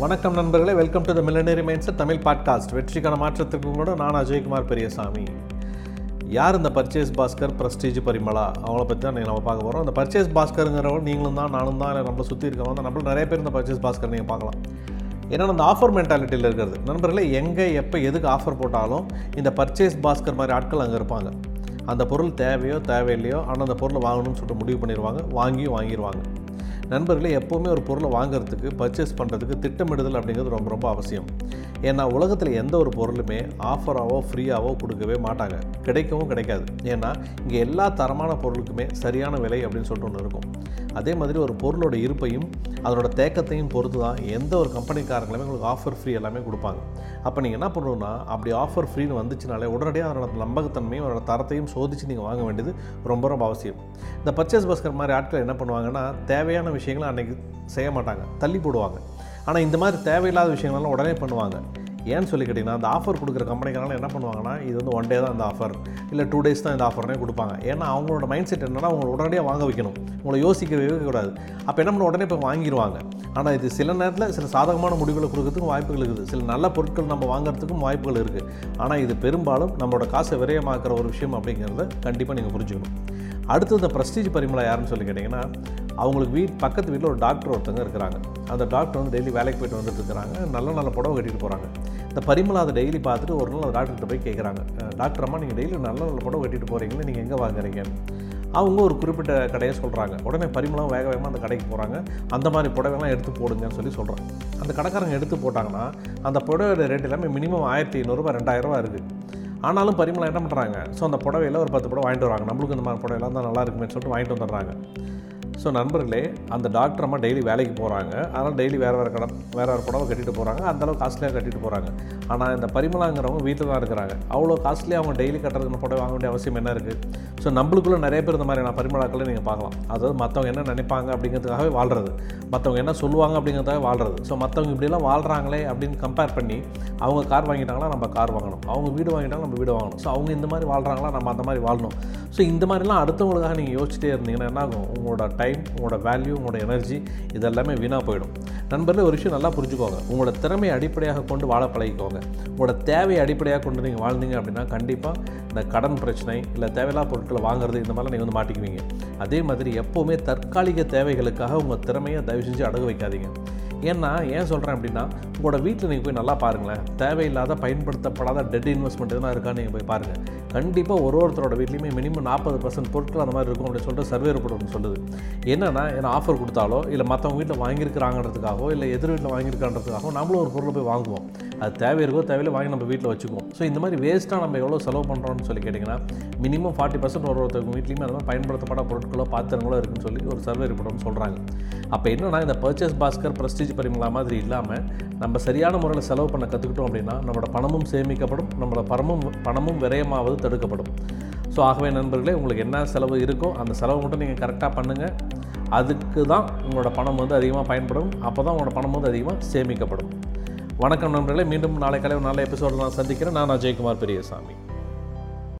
வணக்கம் நண்பர்களே welcome to the Millionaire Minds Tamil podcast வெற்றிக்கான மாற்றத்திற்கு கூட நான் அஜய்குமார் பெரியசாமி. யார் இந்த பர்ச்சேஸ் பாஸ்கர் பிரஸ்டீஜ் பரிமளா? அவங்கள பற்றி தான் நம்ம பார்க்க போகிறோம் அந்த பர்ச்சேஸ் பாஸ்கருங்கிறவங்க நீங்களும் தான் நானும் தான் இல்லை நம்மளை சுற்றி இருக்கவங்க தான். நம்மள நிறைய பேர் இந்த பர்ச்சேஸ் பாஸ்கர் நீங்கள் பார்க்கலாம். ஏன்னா அந்த ஆஃபர் மென்டாலிட்டியில் இருக்கிறது. நண்பர்களே எங்கே எப்போ எதுக்கு ஆஃபர் போட்டாலும் இந்த பர்ச்சேஸ் பாஸ்கர் மாதிரி ஆட்கள் அங்கே இருப்பாங்க. அந்த பொருள் தேவையோ தேவையில்லையோ ஆனால் அந்த பொருளை வாங்கணும்னு சொல்லிட்டு முடிவு பண்ணிடுவாங்க. வாங்கியும் வாங்கிடுவாங்க நண்பர்களே எப்போவுமே ஒரு பொருளை வாங்குறதுக்கு பர்ச்சேஸ் பண்ணுறதுக்கு திட்டமிடுதல் அப்படிங்கிறது ரொம்ப ரொம்ப அவசியம். ஏன்னா உலகத்தில் எந்த ஒரு பொருளுமே ஆஃபராகவோ ஃப்ரீயாகவோ கொடுக்கவே மாட்டாங்க. கிடைக்கவும் கிடைக்காது. ஏன்னா இங்கே எல்லா தரமான பொருளுக்குமே சரியான விலை அப்படின்னு சொல்லிட்டு ஒன்று இருக்கும். அதே மாதிரி ஒரு பொருளோட இருப்பையும் அதனோட தேக்கத்தையும் பொறுத்து தான் எந்த ஒரு கம்பெனிக்காரங்களுமே உங்களுக்கு ஆஃபர் ஃப்ரீ எல்லாமே கொடுப்பாங்க. அப்போ நீங்கள் என்ன பண்ணணும்னா அப்படி ஆஃபர் ஃப்ரீன்னு வந்துச்சுனாலே உடனடியாக அதனோட நம்பகத்தன்மையும் அதோட தரத்தையும் சோதித்து நீங்கள் வாங்க வேண்டியது ரொம்ப ரொம்ப அவசியம். இந்த பர்ச்சேஸ் பஸ்கர் மாதிரி ஆட்கள் என்ன பண்ணுவாங்கன்னா தேவையான விஷயங்களை அன்றைக்கி செய்ய மாட்டாங்க. தள்ளி போடுவாங்க. ஆனால் இந்த மாதிரி தேவையில்லாத விஷயங்கள்லாம் உடனே பண்ணுவாங்க. ஏன்னு சொல்லி கேட்டிங்கன்னா அந்த ஆஃபர் கொடுக்குற கம்பெனிக்காரங்க என்ன பண்ணுவாங்கன்னா இது வந்து ஒன் டே தான் இந்த ஆஃபர் இல்லை டூ டேஸ் தான் இந்த ஆஃபர்னே கொடுப்பாங்க. ஏன்னா அவங்களோட மைண்ட் செட் என்னென்னா அவங்களை உடனடியாக வாங்க வைக்கணும். உங்களை யோசிக்கவே கூடாது அப்போ என்ன பண்ண உடனே போய் வாங்கிடுவாங்க ஆனால் இது சில நேரத்தில் சில சாதகமான முடிவுகளை கொடுக்கறதுக்கும் வாய்ப்புகள் இருக்குது. சில நல்ல பொருட்கள் நம்ம வாங்குறதுக்கும் வாய்ப்புகள் இருக்குது ஆனால் இது பெரும்பாலும் நம்மளோட காசை விரயமாக்குற ஒரு விஷயம் அப்படிங்கிறத கண்டிப்பாக நீங்கள் புரிஞ்சுக்கணும். அடுத்து இந்த ப்ரஸ்டீஜ் பரிமளா யாருன்னு சொல்லி கேட்டிங்கன்னா அவங்களுக்கு வீட் பக்கத்து வீட்டில் ஒரு டாக்டர் ஒருத்தங்க இருக்கிறாங்க. அந்த டாக்டர் வந்து டெய்லி வேலைக்கு போயிட்டு வந்துட்டு இருக்கிறாங்க. நல்ல நல்ல புடவை கட்டிட்டு போகிறாங்க இந்த பரிமளா அதை டெய்லி பார்த்துட்டு ஒரு நாள் அந்த டாக்டர்கிட்ட போய் கேட்குறாங்க டாக்டர் அம்மா நீங்கள் டெய்லி நல்ல நல்ல புடவை கட்டிட்டு போகிறீங்களே நீங்கள் எங்கே வாங்குறீங்க? அவங்க ஒரு குறிப்பிட்ட கடையை சொல்கிறாங்க உடனே பரிமளம் வேக வேகமாக அந்த கடைக்கு போகிறாங்க அந்த மாதிரி புடவைலாம் எடுத்து போடுங்கன்னு சொல்லி சொல்கிறாங்க அந்த கடைக்காரங்க எடுத்து போட்டாங்கன்னா அந்த புடவையோட ரேட் எல்லாமே மினிமம் ஆயிரத்தி ஐநூறுரூவா ரெண்டாயிரரூவா இருக்குது ஆனாலும் பரிமளம் என்ன பண்ணுறாங்க ஸோ அந்த புடவையில் ஒரு பத்து புடவை வாங்கிட்டு வராங்க. நம்மளுக்கு இந்த மாதிரி புடவைலாம் தான் நல்லா இருக்குமே சொல்லிட்டு வாங்கிட்டு வந்துடுறாங்க. ஸோ நண்பர்களே அந்த டாக்டர் அம்மா டெய்லி வேலைக்கு போகிறாங்க அதனால் டெய்லி வேறு வேறு கடன் வேறு வேறு புடவை கட்டிட்டு போகிறாங்க அந்தளவுக்கு காஸ்ட்லியாக கட்டிட்டு போகிறாங்க ஆனால் இந்த பரிமளாங்கிறவங்க வீட்டில் தான் இருக்கிறாங்க. அவ்வளோ காஸ்ட்லியாக அவங்க டெய்லி கட்டுறதுக்கு புடவை வாங்க வேண்டிய அவசியம் என்ன இருக்குது ஸோ நம்மளுக்குள்ள நிறைய பேர் இந்த மாதிரியான பரிமளாக்களை நீங்கள் பார்க்கலாம். அதாவது மற்றவங்க என்ன நினைப்பாங்க அப்படிங்கிறதுக்காகவே வாழ்கிறது மற்றவங்க என்ன சொல்லுவாங்க அப்படிங்கிறதுக்காக வாழ்கிறது ஸோ மற்றவங்க இப்படிலாம் வாழ்கிறாங்களே அப்படின்னு கம்பேர் பண்ணி அவங்க கார் வாங்கிட்டாங்களா நம்ம கார் வாங்கணும். அவங்க வீடு வாங்கிட்டாலும் நம்ம வீடு வாங்கணும். ஸோ அவங்க இந்த மாதிரி வாழ்கிறாங்களா நம்ம அந்த மாதிரி வாழணும். ஸோ இந்த மாதிரிலாம் அடுத்தவங்களுக்காக நீங்கள் யோசிச்சிட்டே இருந்தீங்கன்னா என்ன ஆகும்? உங்களோட டைம் உங்களோட வேல்யூ உங்களோட எனர்ஜி இதெல்லாமே வீணாக போயிடும். நண்பர்களே ஒரு விஷயம் நல்லா புரிஞ்சுக்கோங்க. உங்களோட திறமையை அடிப்படையாக கொண்டு வாழ பழகிக்கோங்க. உங்களோட தேவையை அடிப்படையாக கொண்டு நீங்கள் வாழ்ந்தீங்க அப்படின்னா கண்டிப்பாக இந்த கடன் பிரச்சனை இல்லை தேவையில்லா பொருட்களை வாங்குறது இந்த மாதிரிலாம் நீங்கள் வந்து மாட்டிக்குவீங்க. அதே மாதிரி எப்போவுமே தற்காலிக தேவைகளுக்காக உங்கள் திறமையை தயவு செஞ்சு அடகு வைக்காதீங்க. ஏன்னா ஏன் சொல்கிறேன் அப்படின்னா உங்களோட வீட்டில் நீங்கள் போய் நல்லா பாருங்களேன். தேவையில்லாத பயன்படுத்தப்படாத டெட் இன்வெஸ்ட்மெண்ட் எதுனா இருக்கான்னு நீங்கள் போய் பாருங்கள் கண்டிப்பாக ஒரு ஒருத்தரோட வீட்லேயுமே மினிமம் நாற்பது பர்சன்ட் பொருட்கள் அந்த மாதிரி இருக்கும் அப்படின்னு சொல்லிட்டு சர்வே ரிப்போர்ட் சொல்லுது. என்னென்னா ஏன்னா ஆஃபர் கொடுத்தாலோ இல்லை மற்றவங்க வீட்டில் வாங்கியிருக்கிறாங்கன்றதுக்காகவோ இல்லை எதிர் வீட்டில் வாங்கியிருக்கான்றதுக்காகவோ நம்மளும் ஒரு பொருளை போய் வாங்குவோம். அது தேவை இருக்கோ தேவையில்லை வாங்கி நம்ம வீட்டில் வச்சுக்குவோம். ஸோ இந்த மாதிரி வேஸ்ட்டாக நம்ம எவ்வளோ செலவு பண்ணுறோம்னு சொல்லி கேட்டிங்கன்னா மினிமம் ஃபார்ட்டி பர்சன்ட் ஒரு ஒருத்தவங்க வீட்லேயுமே அதெல்லாம் மாதிரி பொருட்களோ பாத்திரங்களோ இருக்குன்னு சொல்லி ஒரு சர்வே ரிப்போர்ட்னு சொல்கிறாங்க அப்போ என்னன்னா இந்த பர்ச்சேஸ் பாஸ்கர் ப்ரெஸ்டீஜ் பரிமளா மாதிரி இல்லாமல் நம்ம சரியான முறையில் செலவு பண்ண கற்றுக்கிட்டோம் அப்படின்னா நம்மளோட பணமும் சேமிக்கப்படும் நம்மளோட பணமும் பணமும் விரயமாவது தடுக்கப்படும். ஸோ ஆகவே நண்பர்களே உங்களுக்கு என்ன செலவு இருக்கோ அந்த செலவு மட்டும் நீங்கள் கரெக்டாக பண்ணுங்கள் அதுக்கு தான் உங்களோட பணம் வந்து அதிகமாக பயன்படும். அப்போ தான் உங்களோட பணம் வந்து அதிகமாக சேமிக்கப்படும். வணக்கம் நண்பர்களே மீண்டும் நாளை காலை ஒரு நல்ல எபிசோடு நான் சந்திக்கிறேன். நான் அஜய்குமார் பெரியசாமி.